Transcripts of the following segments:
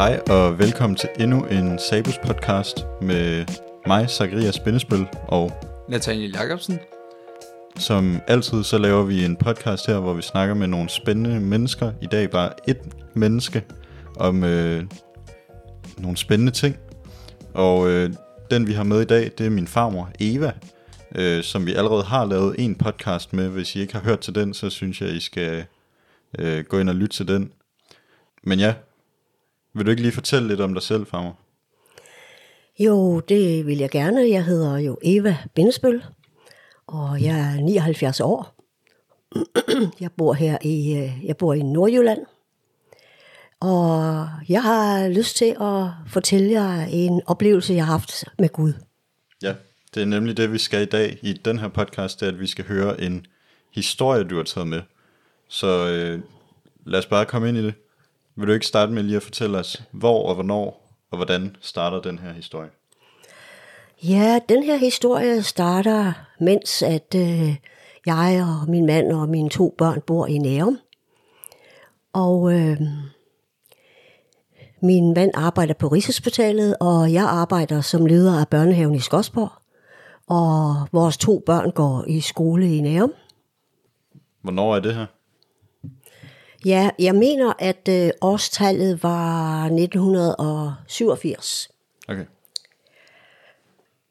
Hej og velkommen til endnu en Sabus podcast med mig, Zacharias Spindesbøl, og Nathaniel Jacobsen. som altid så laver vi en podcast her, hvor vi snakker med nogle spændende mennesker. I dag bare et menneske om øh, nogle spændende ting. Og øh, den vi har med i dag, det er min farmor Eva, øh, som vi allerede har lavet en podcast med. Hvis I ikke har hørt til den, så synes jeg, I skal øh, gå ind og lytte til den. Men ja, vil du ikke lige fortælle lidt om dig selv, farmor? Jo, det vil jeg gerne. Jeg hedder jo Eva Bindesbøl, og jeg er 79 år. Jeg bor her i, øh, jeg bor i Nordjylland. Og jeg har lyst til at fortælle jer en oplevelse, jeg har haft med Gud. Ja, det er nemlig det, vi skal i dag i den her podcast, det er, at vi skal høre en historie, du har taget med. Så øh, lad os bare komme ind i det. Vil du ikke starte med lige at fortælle os, hvor og hvornår og hvordan starter den her historie? Ja, den her historie starter, mens at øh, jeg og min mand og mine to børn bor i Nærum. Og øh, min mand arbejder på Rigshospitalet, og jeg arbejder som leder af børnehaven i Skodsborg. Og vores to børn går i skole i Nærum. Hvornår er det her? Ja, jeg mener, at øh, årstallet var 1987. Okay.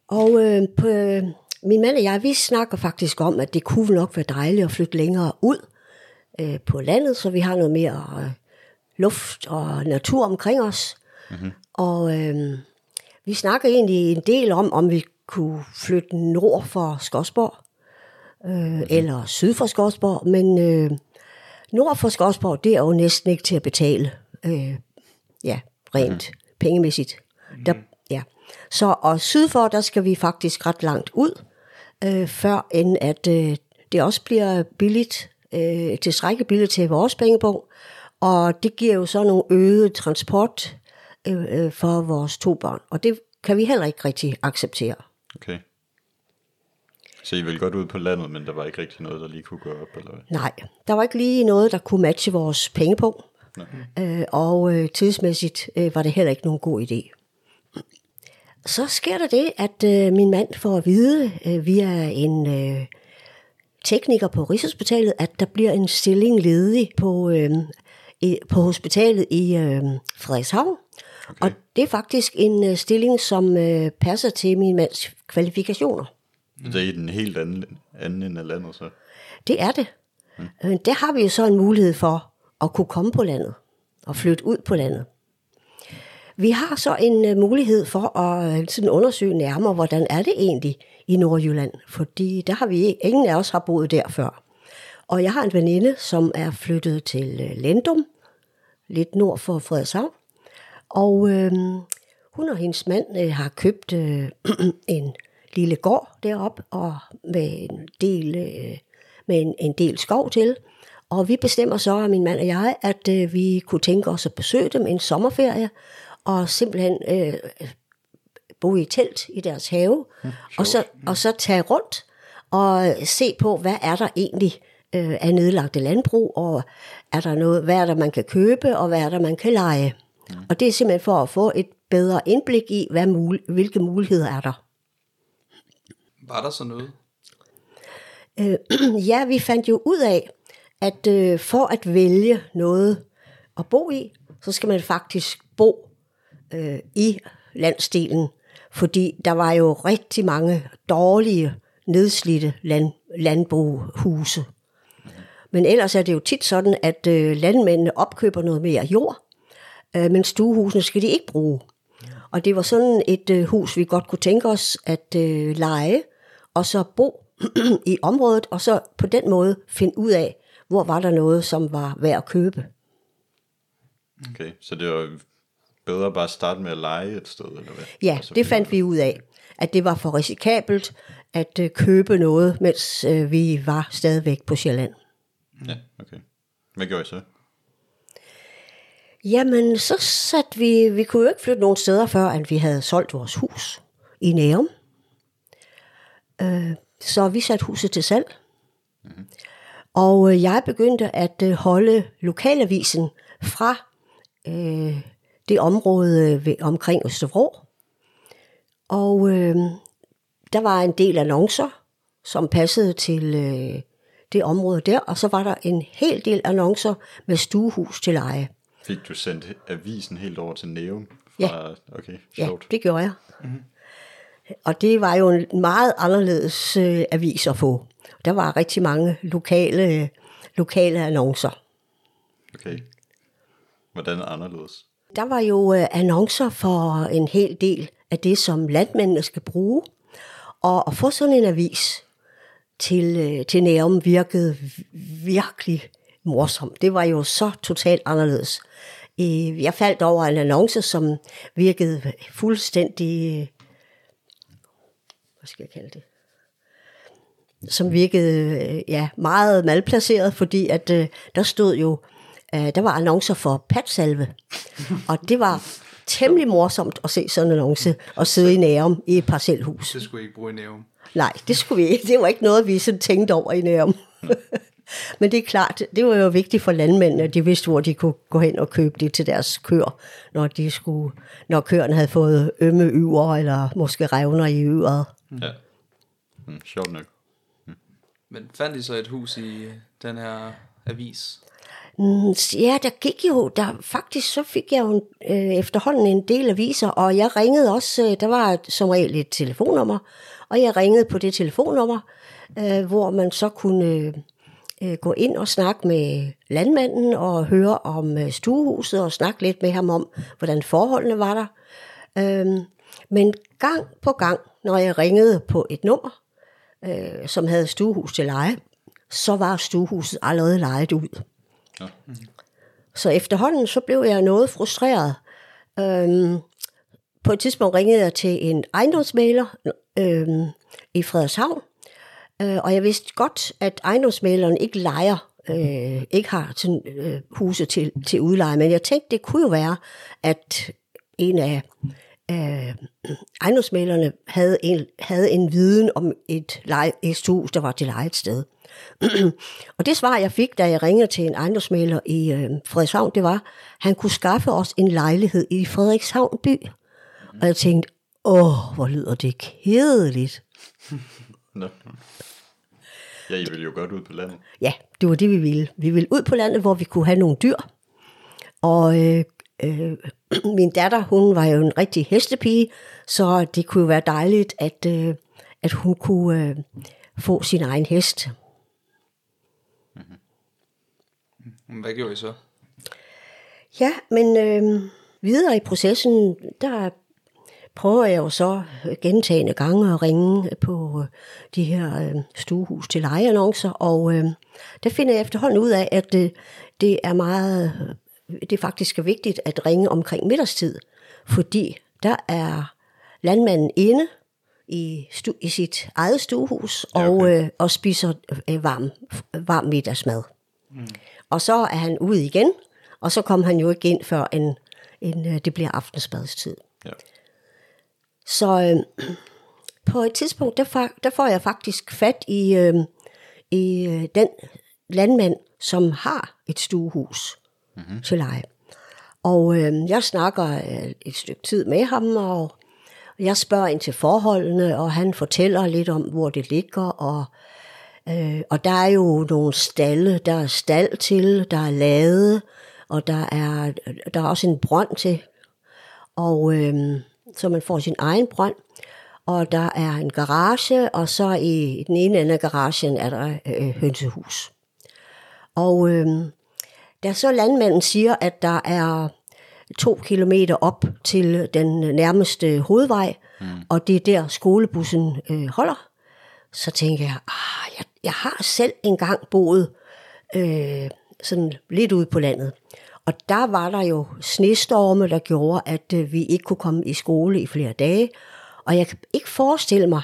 Og øh, på, øh, min mand og jeg, vi snakker faktisk om, at det kunne nok være dejligt at flytte længere ud øh, på landet, så vi har noget mere øh, luft og natur omkring os. Mm-hmm. Og øh, vi snakker egentlig en del om, om vi kunne flytte nord for Skodsborg, øh, mm-hmm. eller syd for Skodsborg, men øh, nord for Skodsborg, det er jo næsten ikke til at betale, øh, ja, rent mm-hmm. pengemæssigt. Der, ja. Så og syd for, der skal vi faktisk ret langt ud, øh, før end at øh, det også bliver billigt, øh, tilstrækkeligt billigt til vores pengebog, og det giver jo så nogle øgede transport øh, øh, for vores to børn, og det kan vi heller ikke rigtig acceptere. Okay. Så I vil godt ud på landet, men der var ikke rigtig noget, der lige kunne gå op, eller hvad? Nej, der var ikke lige noget, der kunne matche vores pengebog, øh, og øh, tidsmæssigt øh, var det heller ikke nogen god idé. Så sker der det, at øh, min mand får at vide øh, via en øh, tekniker på Rigshospitalet, at der bliver en stilling ledig på, øh, i, på hospitalet i øh, Frederikshavn. Okay. Og det er faktisk en øh, stilling, som øh, passer til min mands kvalifikationer. Mm. Det er i den helt anden, anden ende af landet, så. Det er det. Mm. Det der har vi jo så en mulighed for at kunne komme på landet og flytte ud på landet. Vi har så en uh, mulighed for at øh, sådan undersøge nærmere, hvordan er det egentlig i Nordjylland, fordi der har vi ingen af os har boet der før. Og jeg har en veninde, som er flyttet til Lendum, lidt nord for Frederikshavn, og øh, hun og hendes mand øh, har købt øh, en lille gård derop og med en del uh, med en, en del skov til. Og vi bestemmer så, min mand og jeg, at uh, vi kunne tænke os at besøge dem en sommerferie, og simpelthen øh, bo i telt i deres have, ja, og, så, og så tage rundt og se på, hvad er der egentlig øh, af nedlagte landbrug, og er der noget, hvad er der, man kan købe, og hvad er der, man kan lege. Ja. Og det er simpelthen for at få et bedre indblik i, hvad mul- hvilke muligheder er der. Var der så noget? Øh, ja, vi fandt jo ud af, at øh, for at vælge noget at bo i, så skal man faktisk bo øh, i landsdelen, fordi der var jo rigtig mange dårlige, nedslidte land, landbohuse. Men ellers er det jo tit sådan, at øh, landmændene opkøber noget mere jord, øh, men stuehusene skal de ikke bruge. Og det var sådan et øh, hus, vi godt kunne tænke os at øh, lege, og så bo i området, og så på den måde finde ud af, hvor var der noget, som var værd at købe. Okay, så det var bedre bare at starte med at lege et sted, eller hvad? Ja, Altså, det fandt vi ud af, at det var for risikabelt at øh, købe noget, mens øh, vi var stadigvæk på Sjælland. Ja, okay. Hvad gjorde I så? Jamen, så satte vi, vi kunne jo ikke flytte nogen steder før, at vi havde solgt vores hus i Nærum. Øh, så vi satte huset til salg. Mm-hmm. Og øh, jeg begyndte at øh, holde lokalavisen fra øh, det område øh, ved, omkring Østervrå. Og øh, der var en del annoncer, som passede til øh, det område der, og så var der en hel del annoncer med stuehus til leje. Fik du sendt avisen helt over til Neum? Ja. Okay, Ja, sjovt. det gjorde jeg. Og det var jo en meget anderledes øh, avis at få. Der var rigtig mange lokale, lokale annoncer. Okay. Hvordan anderledes? Der var jo øh, annoncer for en hel del af det, som landmændene skal bruge. Og at få sådan en avis til, øh, til Nærum virkede virkelig morsomt. Det var jo så totalt anderledes. Øh, Jeg faldt over en annonce, som virkede fuldstændig... Hvad skal jeg kalde det? Som virkede øh, ja, meget malplaceret, fordi at øh, der stod jo... Øh, der var annoncer for patsalve. Og det var temmelig morsomt at se sådan en annonce og sidde i Nærum i et parcelhus. Det skulle I ikke bruge i nævn. Nej, det skulle vi ikke. Det var ikke noget, vi sådan tænkte over i Nærum. Men det er klart, det var jo vigtigt for landmændene, at de vidste, hvor de kunne gå hen og købe det til deres køer, når, de skulle, når køerne havde fået ømme yver, eller måske revner i yveret. Ja. Mm, sjovt nok. Men fandt I så et hus i den her avis? Mm, Ja, der gik jo, der faktisk så fik jeg jo øh, efterhånden en del aviser, og jeg ringede også, øh, der var som regel et telefonnummer, og jeg ringede på det telefonnummer, øh, hvor man så kunne øh, øh, gå ind og snakke med landmanden og høre om øh, stuehuset og snakke lidt med ham om, hvordan forholdene var der. Øhm, men gang på gang, når jeg ringede på et nummer, øh, som havde stuehus til leje, så var stuehuset allerede lejet ud. Ja. Så efterhånden så blev jeg noget frustreret. Øhm, på et tidspunkt ringede jeg til en ejendomsmaler øhm, i Frederikshavn, øh, og jeg vidste godt, at ejendomsmaleren ikke lejer, øh, ikke har sådan, øh, huse til, til udleje, men jeg tænkte, det kunne jo være, at en af øh, ejendomsmalerne havde en, havde en viden om et, lege, et hus, der var til leje et sted. og det svar, jeg fik, da jeg ringede til en ejendomsmaler i øh, Frederikshavn, det var, at han kunne skaffe os en lejlighed i Frederikshavn by. Og jeg tænkte, åh, hvor lyder det kedeligt. Ja, I vil jo godt ud på landet. Ja, det var det, vi ville. Vi ville ud på landet, hvor vi kunne have nogle dyr. Og øh, øh, min datter, hun var jo en rigtig hestepige, så det kunne jo være dejligt, at, øh, at hun kunne øh, få sin egen hest. Men Hvad gjorde I så? Ja, men øh, videre i processen, der prøver jeg jo så gentagende gange at ringe på øh, de her øh, stuehus til lejeannoncer, og øh, der finder jeg efterhånden ud af, at øh, det er meget, det faktisk er vigtigt at ringe omkring middagstid, fordi der er landmanden inde i, stu, i sit eget stuehus og, okay. øh, og spiser øh, varm, varm middagsmad. Mm. Og så er han ude igen, og så kommer han jo ikke ind, før en, en, det bliver aftensmadstid. Ja. Så øh, på et tidspunkt, der, der får jeg faktisk fat i, øh, i øh, den landmand, som har et stuehus mm-hmm. til leje. Og øh, jeg snakker øh, et stykke tid med ham, og jeg spørger ind til forholdene, og han fortæller lidt om, hvor det ligger, og, øh, og der er jo nogle stalle, der er stald til, der er lade, og der er, der er også en brønd til, og øh, så man får sin egen brønd. Og der er en garage, og så i den ene ende af garagen er der øh, hønsehus. Og øh, da så landmanden siger, at der er to kilometer op til den nærmeste hovedvej, mm. og det er der skolebussen øh, holder, så tænker jeg, ah, jeg, jeg har selv engang boet øh, sådan lidt ude på landet. Og der var der jo snestorme, der gjorde, at øh, vi ikke kunne komme i skole i flere dage. Og jeg kan ikke forestille mig,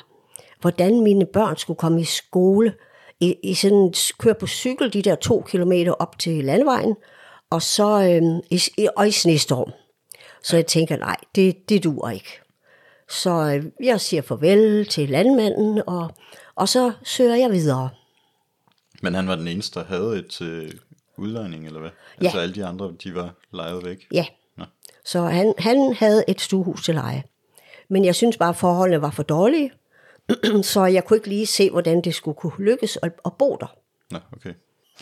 hvordan mine børn skulle komme i skole i, i sådan køre på cykel de der to kilometer op til landvejen, og så øh, i, og i snestorm. Så jeg tænker, nej, det, det duer ikke. Så øh, jeg siger farvel til landmanden, og, og så søger jeg videre. Men han var den eneste, der havde et øh, udlejning, eller hvad? Ja. Altså alle de andre, de var lejet væk. Ja. Nå. Så han, han havde et stuehus til leje. Men jeg synes bare, at forholdene var for dårlige, så jeg kunne ikke lige se, hvordan det skulle kunne lykkes at, at bo der. Nå, okay.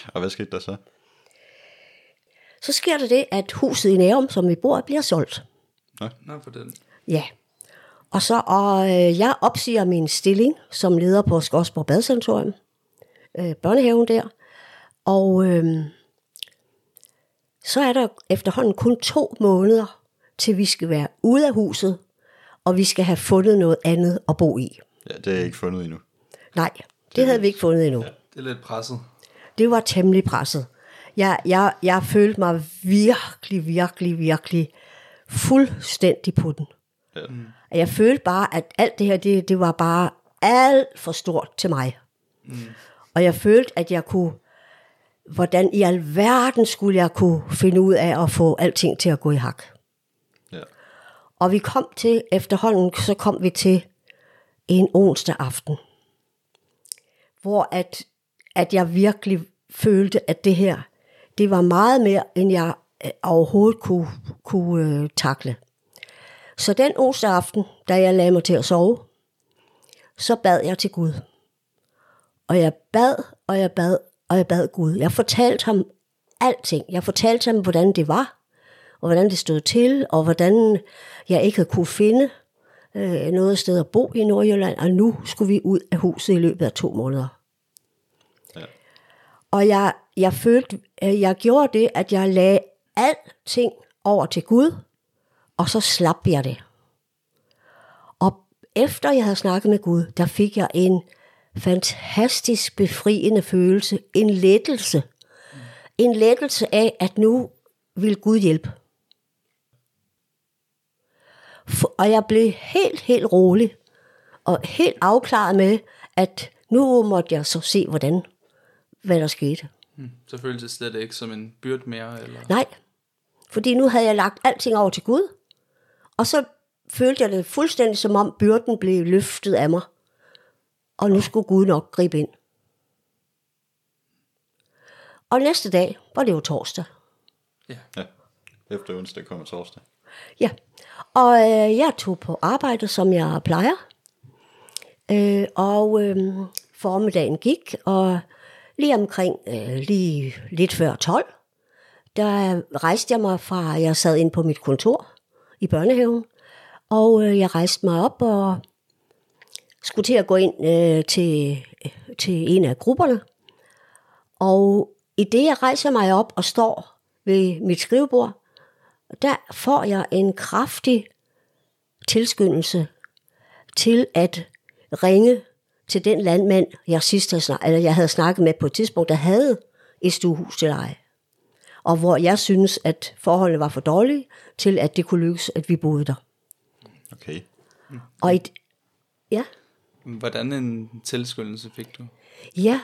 Og hvad skete der så? Så sker der det, at huset i Nærum, som vi bor i, bliver solgt. Nå, for den. Ja. Og så og øh, jeg opsiger min stilling som leder på Skodsborg Badsanatorium, øh, børnehaven der. Og øh, så er der efterhånden kun to måneder, til vi skal være ude af huset, og vi skal have fundet noget andet at bo i. Ja, det er jeg ikke fundet endnu. Nej, det havde vi ikke fundet endnu. Det er lidt presset. Det var temmelig presset. Jeg, jeg, jeg følte mig virkelig, virkelig, virkelig fuldstændig på den. Ja. Jeg følte bare, at alt det her, det, det var bare alt for stort til mig. Mm. Og jeg følte, at jeg kunne, hvordan i alverden skulle jeg kunne finde ud af at få alting til at gå i hak. Ja. Og vi kom til, efterhånden, så kom vi til en onsdag aften, hvor at, at jeg virkelig følte, at det her, det var meget mere, end jeg øh, overhovedet kunne, kunne øh, takle. Så den onsdag aften, da jeg lagde mig til at sove, så bad jeg til Gud. Og jeg bad, og jeg bad, og jeg bad Gud. Jeg fortalte ham alting. Jeg fortalte ham, hvordan det var, og hvordan det stod til, og hvordan jeg ikke havde kunne finde øh, noget sted at bo i Nordjylland, og nu skulle vi ud af huset i løbet af to måneder. Ja. Og jeg, jeg følte, øh, jeg gjorde det, at jeg lagde alting over til Gud, og så slap jeg det. Og efter jeg havde snakket med Gud, der fik jeg en fantastisk befriende følelse, en lettelse. En lettelse af, at nu vil Gud hjælpe. Og jeg blev helt, helt rolig og helt afklaret med, at nu måtte jeg så se, hvordan, hvad der skete. Mm. Så føles det slet ikke som en byrde mere, eller? Nej, fordi nu havde jeg lagt alting over til Gud, og så følte jeg det fuldstændig som om byrden blev løftet af mig, og nu skulle Gud nok gribe ind. Og næste dag var det jo torsdag. Ja. ja. Efter onsdag kommer torsdag. Ja, og øh, jeg tog på arbejde, som jeg plejer. Øh, og øh, formiddagen gik, og lige omkring, øh, lige lidt før 12, der rejste jeg mig fra, jeg sad inde på mit kontor i børnehaven, og øh, jeg rejste mig op og skulle til at gå ind øh, til, til en af grupperne. Og i det, jeg rejser mig op og står ved mit skrivebord, der får jeg en kraftig tilskyndelse til at ringe til den landmand, jeg sidst havde, snak- eller jeg havde snakket med på et tidspunkt, der havde et stuehus til leje. Og hvor jeg synes, at forholdene var for dårlige til, at det kunne lykkes, at vi boede der. Okay. Og et, ja, Hvordan en tilskyndelse fik du? ja,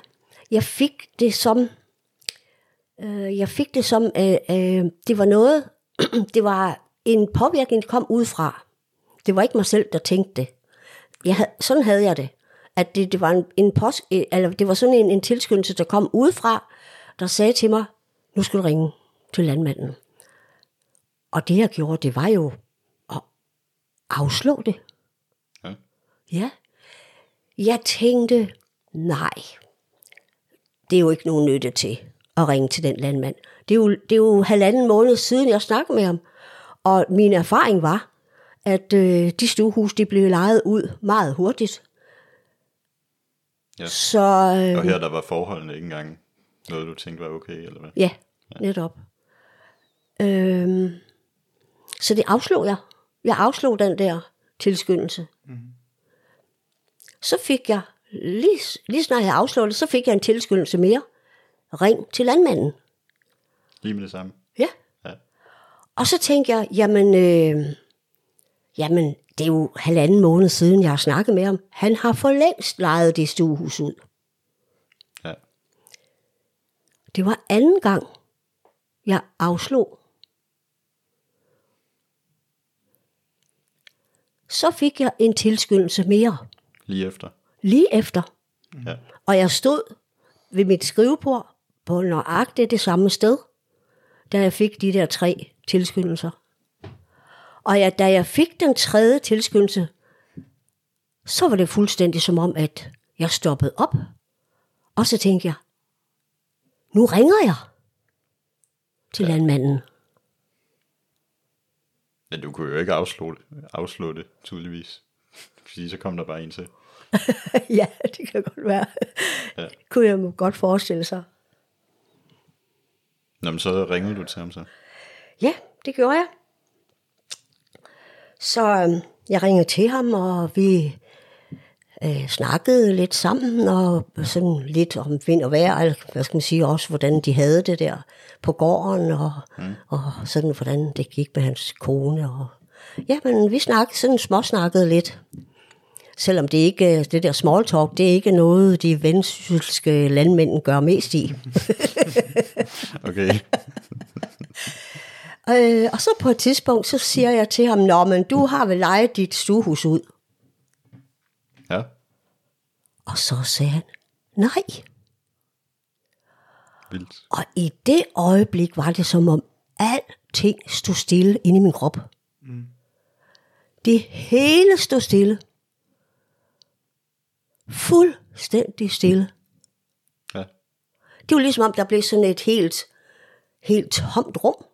jeg fik det som, øh, jeg fik det som, øh, øh, det var noget, det var en påvirkning, der kom udefra. Det var ikke mig selv, der tænkte det. Jeg havde, sådan havde jeg det. At det, det var en, en pos, øh, eller det var sådan en, en tilskyndelse, der kom udefra, der sagde til mig, nu skal du ringe til landmanden. Og det jeg gjorde, det var jo at afslå det. Ja. Ja. Jeg tænkte, nej, det er jo ikke nogen nytte til at ringe til den landmand. Det er jo, det er jo halvanden måned siden, jeg snakkede med ham. Og min erfaring var, at øh, de stuehus, de blev lejet ud meget hurtigt. Ja. Så Og øh, her der var forholdene ikke engang noget, du tænkte var okay, eller hvad? ja, netop. Øhm, så det afslog jeg. Jeg afslog den der tilskyndelse. Så fik jeg, lige, lige snart jeg afslog det, så fik jeg en tilskyndelse mere. Ring til landmanden. Lige med det samme. Ja. Ja. Og så tænkte jeg, jamen, øh, jamen, det er jo halvanden måned siden, jeg har snakket med ham. Han har for længst lejet det stuehus ud. Ja. Det var anden gang, jeg afslog. Så fik jeg en tilskyndelse mere, Lige efter. lige efter. Ja. Og jeg stod ved mit skrivebord på nøjagtigt det samme sted, da jeg fik de der tre tilskyndelser. Og ja, da jeg fik den tredje tilskyndelse, så var det fuldstændig som om, at jeg stoppede op. Og så tænkte jeg, nu ringer jeg til ja. landmanden. Ja, du kunne jo ikke afslå det, afslå det tydeligvis. Fordi så kom der bare en til. ja, det kan godt være. Ja. Det kunne jeg godt forestille sig. Nå, men så ringede du til ham så? Ja, det gjorde jeg. Så øh, jeg ringede til ham, og vi øh, snakkede lidt sammen, og sådan lidt om vind og vejr, eller hvad skal man sige, også hvordan de havde det der på gården, og, mm. og sådan hvordan det gik med hans kone. Og, ja, men vi snakkede, sådan småsnakkede lidt. Selvom det ikke, det der small talk, det er ikke noget, de vendsylske landmænd gør mest i. okay. øh, og så på et tidspunkt, så siger jeg til ham, Nå, men du har vel lejet dit stuehus ud? Ja. Og så sagde han, nej. Vildt. Og i det øjeblik var det som om alting stod stille inde i min krop. Mm. Det hele stod stille. Fuldstændig stille. Ja. Det var ligesom om, der blev sådan et helt, helt tomt rum.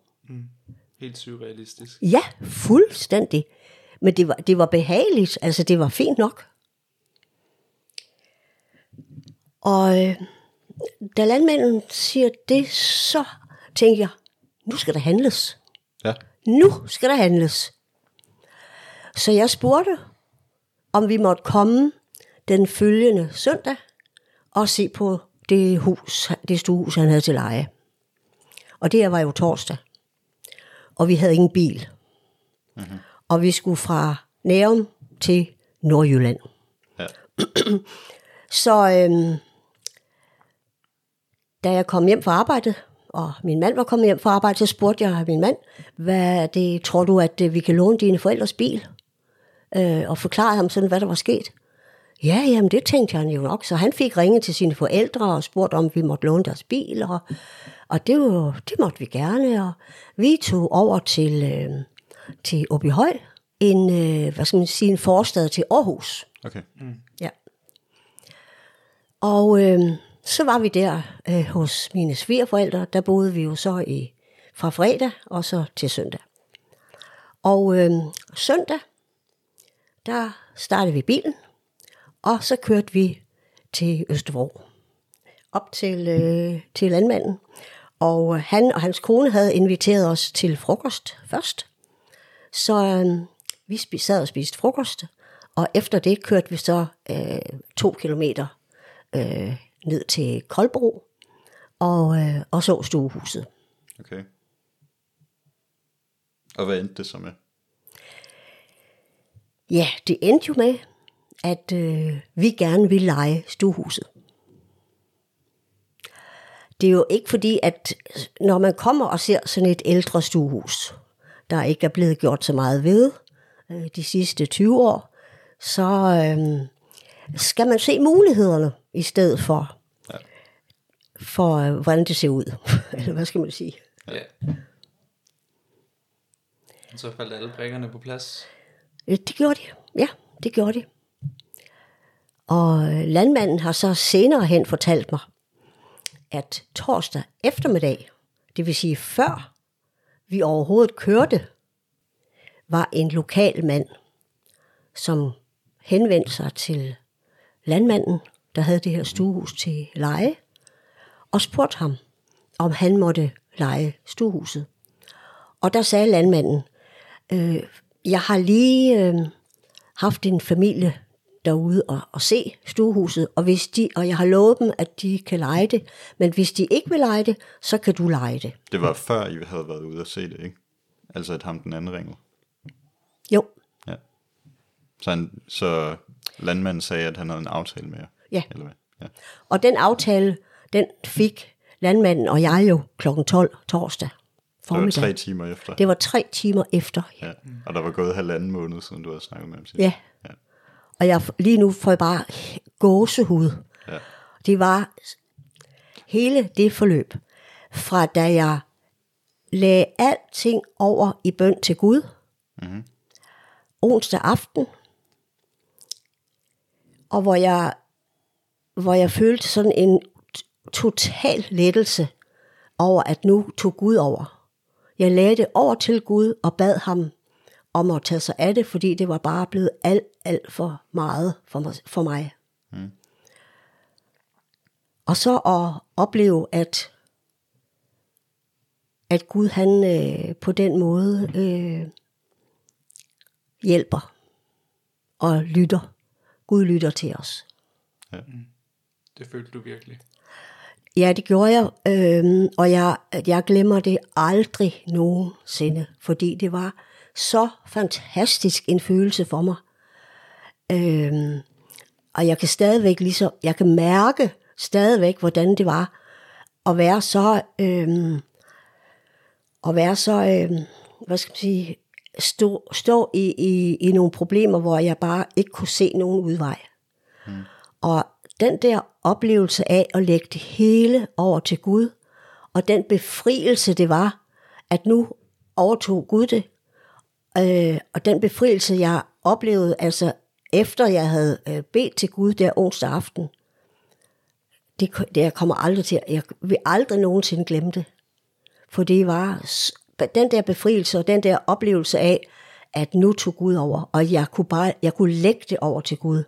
Helt surrealistisk. Ja, fuldstændig. Men det var, det var behageligt, altså det var fint nok. Og øh, da landmanden siger det, så tænker jeg, nu skal der handles. Ja. Nu skal der handles. Så jeg spurgte, om vi måtte komme den følgende søndag og se på det hus, det stuehus, han havde til leje. Og det her var jo torsdag. Og vi havde ingen bil. Mm-hmm. Og vi skulle fra Nærum til Nordjylland. Ja. Så øhm, da jeg kom hjem fra arbejde, og min mand var kommet hjem fra arbejde, så spurgte jeg min mand, hvad det, tror du, at øh, vi kan låne dine forældres bil? Øh, og forklare ham sådan, hvad der var sket. Ja, jamen det tænkte han jo nok. Så han fik ringet til sine forældre og spurgt, om vi måtte låne deres bil. Og, og det, var, det måtte vi gerne. Og vi tog over til, øh, til Åbyhøj, en, øh, hvad skal man sige, en forstad til Aarhus. Okay. Ja. Og øh, så var vi der øh, hos mine svigerforældre. Der boede vi jo så i fra fredag og så til søndag. Og øh, søndag, der startede vi bilen, og så kørte vi til Østerbro, op til, øh, til landmanden. Og han og hans kone havde inviteret os til frokost først. Så øh, vi spi- sad og spiste frokost, og efter det kørte vi så øh, to kilometer øh, ned til Koldbro, og, øh, og så stuehuset. Okay. Og hvad endte det så med? Ja, det endte jo med, at øh, vi gerne ville lege stuehuset. Det er jo ikke fordi, at når man kommer og ser sådan et ældre stuehus, der ikke er blevet gjort så meget ved øh, de sidste 20 år, så øh, skal man se mulighederne i stedet for, Ja. for øh, hvordan det ser ud. Eller hvad skal man sige? Ja. Så faldt alle brikkerne på plads. Øh, Det gjorde de. Ja, det gjorde de. Og landmanden har så senere hen fortalt mig, at torsdag eftermiddag, det vil sige før vi overhovedet kørte, var en lokal mand, som henvendte sig til landmanden, der havde det her stuehus til leje, og spurgte ham, om han måtte leje stuehuset. Og der sagde landmanden, øh, jeg har lige øh, haft en familie derude og, og se stuehuset, og, hvis de, og jeg har lovet dem, at de kan lege det, men hvis de ikke vil lege det, så kan du lege det. Det var før, I havde været ude og se det, ikke? Altså, at ham den anden ringede. Jo, Ja. Så, han, så landmanden sagde, at han havde en aftale med jer? Ja. Eller hvad? Ja. og den aftale, den fik landmanden og jeg jo klokken 12 torsdag Det var formiddag. tre timer efter. Det var tre timer efter. Ja. Og der var gået halvanden måned, siden du havde snakket med ham sidst. Ja. ja. Og jeg, lige nu får jeg bare gåsehud. Ja. Det var hele det forløb, fra da jeg lagde alting over i bøn til Gud, Mhm. onsdag aften, og hvor jeg, hvor jeg følte sådan en total lettelse over, at nu tog Gud over. Jeg lagde det over til Gud og bad ham om at tage sig af det, fordi det var bare blevet alt, alt for meget for mig. For mig. Mm. Og så at opleve, at, at Gud han øh, på den måde øh, hjælper og lytter. Gud lytter til os. Det følte du virkelig. Ja, det gjorde jeg, øhm, og jeg, jeg glemmer det aldrig nogensinde, fordi det var så fantastisk en følelse for mig. Øhm, og jeg kan stadigvæk ligesom, jeg kan mærke stadigvæk, hvordan det var at være så, øhm, at være så, øhm, hvad skal man sige, stå, stå i, i, i nogle problemer, hvor jeg bare ikke kunne se nogen udvej. Mm. Og den der oplevelse af at lægge det hele over til Gud, og den befrielse det var, at nu overtog Gud det, øh, og den befrielse jeg oplevede, altså efter jeg havde øh, bedt til Gud der onsdag aften, det, det jeg kommer aldrig til, jeg vil aldrig nogensinde glemme det. For det var den der befrielse og den der oplevelse af, at nu tog Gud over, og jeg kunne bare, jeg kunne lægge det over til Gud.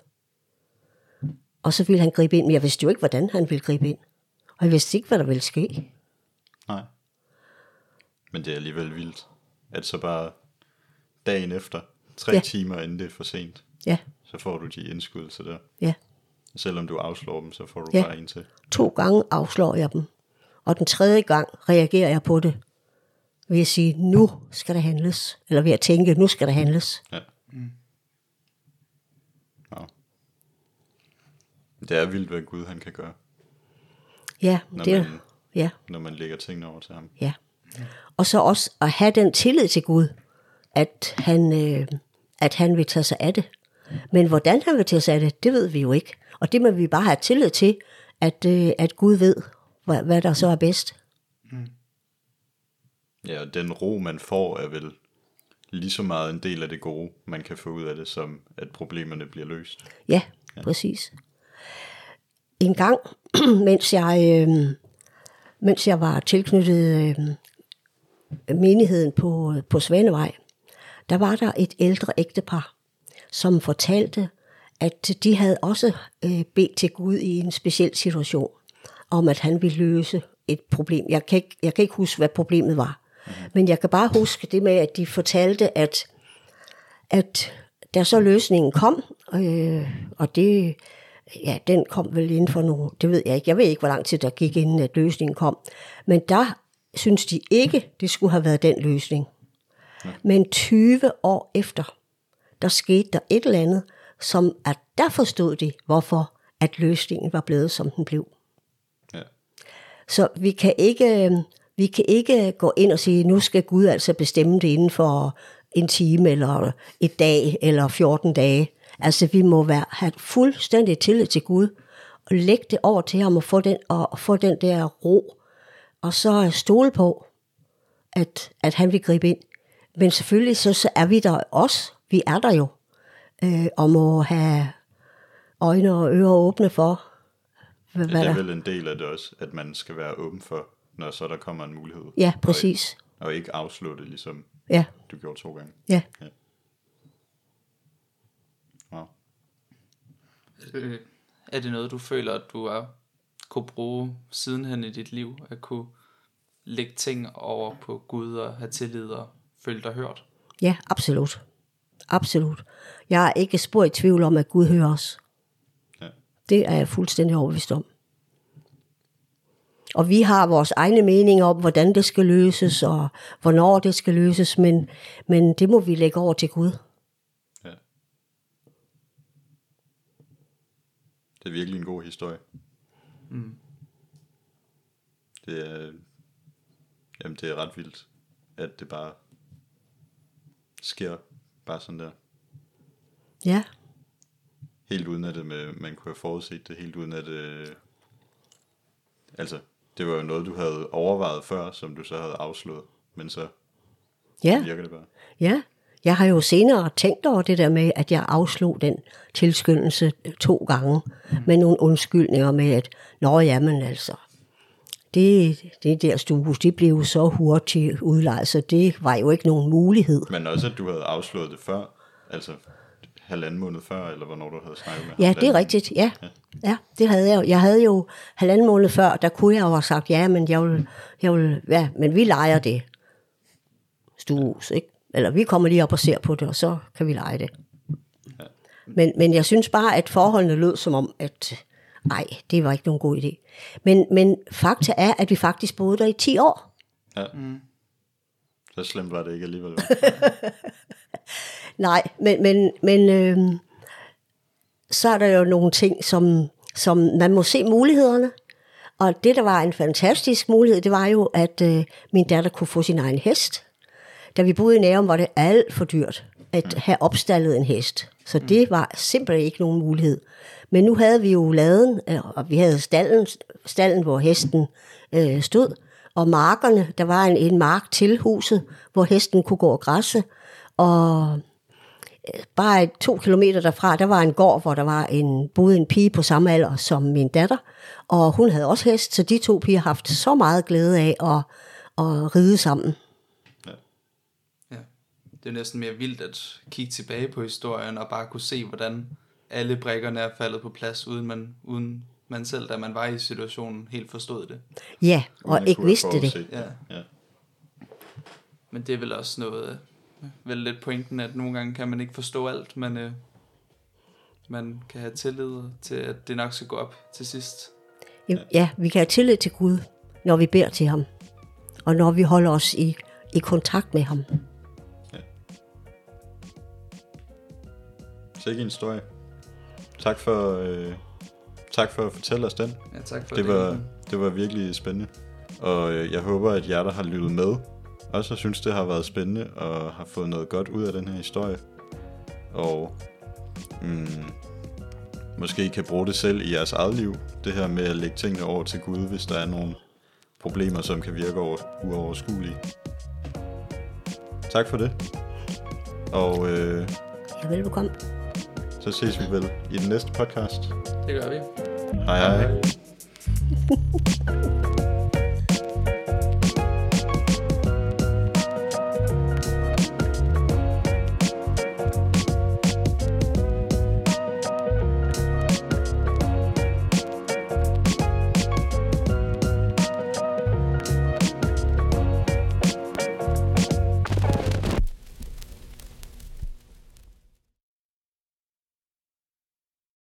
Og så ville han gribe ind, men jeg vidste jo ikke, hvordan han ville gribe ind. Og jeg vidste ikke, hvad der ville ske. Nej. Men det er alligevel vildt, at så bare dagen efter, tre Ja. timer inden det er for sent, Ja, så får du de indskydelser der. ja. Selvom du afslår dem, så får du Ja. bare en til. To gange afslår jeg dem. Og den tredje gang reagerer jeg på det. Ved at sige, nu skal der handles. Eller ved at tænke, nu skal der handles. Ja. Mm. Wow. Det er vildt, hvad Gud han kan gøre, Ja, når, det man, ja, når man lægger tingene over til ham. ja. Og så også at have den tillid til Gud, at han, øh, at han vil tage sig af det. Men hvordan han vil tage sig af det, det ved vi jo ikke. Og det må vi bare have tillid til, at, øh, at Gud ved, hvad, hvad der så er bedst. Ja, og den ro, man får, er vel lige så meget en del af det gode, man kan få ud af det, som at problemerne bliver løst. Ja, ja. præcis. En gang, mens jeg, øh, mens jeg var tilknyttet øh, menigheden på, på Svanevej, der var der et ældre ægtepar, som fortalte, at de havde også øh, bedt til Gud i en speciel situation, om at han ville løse et problem. Jeg kan ikke, jeg kan ikke huske, hvad problemet var. Men jeg kan bare huske det med, at de fortalte, at at da så løsningen kom, øh, og det, ja, den kom vel inden for nogle, det ved jeg ikke, jeg ved ikke, hvor lang tid der gik, inden at løsningen kom, men der synes de ikke, det skulle have været den løsning. Men 20 år efter, der skete der et eller andet, som at der forstod de, hvorfor at løsningen var blevet, som den blev. Ja. Så vi kan ikke, vi kan ikke gå ind og sige, nu skal Gud altså bestemme det inden for en time, eller et dag, eller 14 dage. Altså vi må være, have fuldstændig tillid til Gud, og lægge det over til ham, og få den, og få den der ro, og så stole på, at, at han vil gribe ind. Men selvfølgelig, så, så er vi der også. Vi er der jo, øh, og må have øjne og ører åbne for, hvad, Det er der... vel en del af det også, at man skal være åben for, når så der kommer en mulighed. Ja, præcis. Og, og ikke afslå det, ligesom Ja, du gjorde to gange. ja. Wow. Øh, er det noget, du føler, at du er, kunne bruge sidenhen i dit liv? At kunne lægge ting over på Gud og have tillid og føle dig hørt? Ja, absolut. Absolut. Jeg er ikke spor i tvivl om, at Gud hører os. Ja. Det er jeg fuldstændig overbevist om. Og vi har vores egne meninger om, hvordan det skal løses, og hvornår det skal løses, men, men det må vi lægge over til Gud. ja. Det er virkelig en god historie. Mm. Det er, jamen det er ret vildt, at det bare sker bare sådan der. Ja, Helt uden at det med, man kunne have forudset det, helt uden at det, altså, det var jo noget, du havde overvejet før, som du så havde afslået, men så ja, virker det bare. ja. jeg har jo senere tænkt over det der med, at jeg afslog den tilskyndelse to gange med nogle undskyldninger med, at nå jamen altså, det, det der stuehus, det blev jo så hurtigt udlejet, så det var jo ikke nogen mulighed. Men også, at du havde afslået det før, altså halvanden måned før, eller hvornår du havde snakket med Ja, ham. det er rigtigt, ja. Ja, det havde jeg. Jeg havde jo halvanden måned før, der kunne jeg jo have sagt, ja, men jeg vil, jeg vil, ja, men vi leger det stuehus, ikke? Eller vi kommer lige op og ser på det, og så kan vi lege det. Men, men jeg synes bare, at forholdene lød som om, at ej, det var ikke nogen god idé. Men, men fakta er, at vi faktisk boede der i 10 år. Ja. Så slemt var det ikke alligevel. Nej, men, men, men øh, så er der jo nogle ting, som, som man må se mulighederne. Og det, der var en fantastisk mulighed, det var jo, at øh, min datter kunne få sin egen hest. Da vi boede i Nærum, var det alt for dyrt at have opstallet en hest. Så det var simpelthen ikke nogen mulighed. Men nu havde vi jo laden, øh, og vi havde stallen, stallen hvor hesten øh, stod, og markerne, der var en, en mark til huset, hvor hesten kunne gå og græsse, og øh, bare et, to kilometer derfra, der var en gård, hvor der var en, boede en pige på samme alder som min datter, og hun havde også hest, så de to piger har haft så meget glæde af at, at ride sammen. Ja. Ja. Det er næsten mere vildt at kigge tilbage på historien og bare kunne se, hvordan alle brikkerne er faldet på plads, uden man, uden man selv, da man var i situationen, helt forstod det. Ja, og at ikke vidste det. Ja. Ja. Men det er vel også noget, vel lidt pointen, at nogle gange kan man ikke forstå alt, men øh, man kan have tillid til, at det nok skal gå op til sidst. Ja, vi kan have tillid til Gud, når vi beder til ham, og når vi holder os i, i kontakt med ham. Så ikke en historie. Tak for, øh, tak for at fortælle os den. Ja, tak for Det var, det var virkelig spændende. Og øh, jeg håber, at jer, der har lyttet med, også synes, det har været spændende og har fået noget godt ud af den her historie. Og mm, måske I kan bruge det selv i jeres eget liv. Det her med at lægge tingene over til Gud, hvis der er nogle problemer, som kan virke over, uoverskuelige. Tak for det. Og øh, Ja, velbekomme. Så ses vi vel i den næste podcast. Det gør vi. Hej hej. Hej.